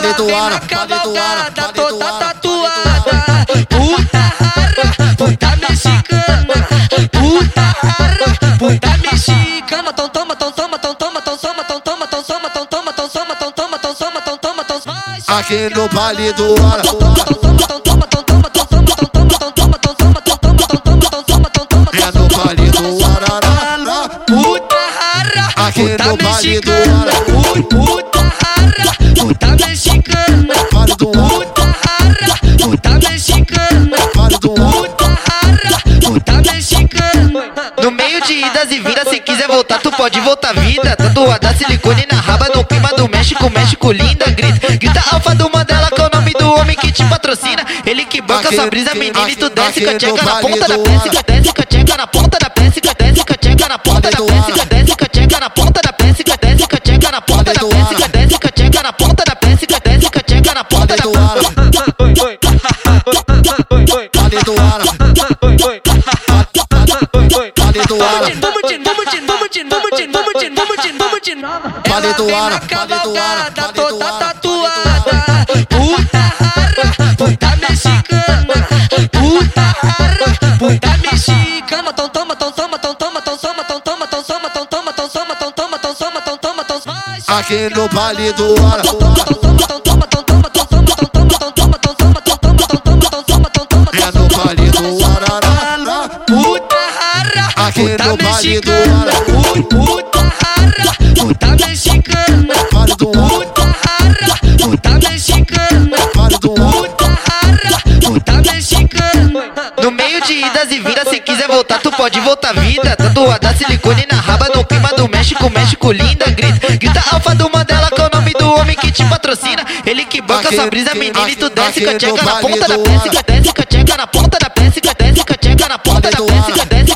vem na cavalgada, toda tatuada. Puta rara, puta mexicana. Puta rara, puta mexicana. Tom toma, tom toma, tom toma, tom toma, tom toma, tom toma, tom toma, tom toma, tom toma, tom toma, tom toma, tom toma. Aqui no baile do Ara. Tom toma, tom toma, tom toma, tom mexicana. No meio de idas e vindas, se quiser voltar, tu pode voltar vida. Tatuada silicone na raba, no clima do México, México linda, grita. Grita alfa do Mandela, que é o nome do homem que te patrocina. Ele que banca sua brisa, menina, e tu desce, cacheca na ponta da péssica, desce, cacheca na ponta da péssica, desce, cacheca na ponta da péssica, desce, cacheca na ponta da péssica, desce, cacheca na ponta da péssica, desce, cacheca na ponta da péssica, desce, cacheca na ponta da do Ara. Baile do Ara. Baile do Ara. Vamos de, vamos de, vamos de, vamos de, vamos de, vamos de, vamos de nova. Vale Ela do vem Ara, na vale do Ara, cavalgada, vale do toda tatuada. Puta rara, puta mexicana. Puta rara, puta mexicana. Tom toma, tom toma, tom toma, tom toma, tom toma, tom toma, tom toma, tom toma, tom toma, tom toma, tom toma, tom toma. Aqui no baile do Ara. Tom toma, tom toma, tom toma, tom toma, tom toma, puta mexicana. Puta rara, puta mexicana. Do Ara. Puta rara, puta mexicana. Puta rara, puta mexicana. No meio de idas e vindas, se quiser voltar, tu pode voltar vida. Tatuada silicone na raba, no clima do México, México linda, grita. Grita alfa do Mandela, que é o nome do homem que te patrocina. Ele que banca sua brisa, menina, e tu desce, cacheca na ponta da péssica, desce, cacheca na ponta da péssica, desce, cacheca na ponta da péssica, desce,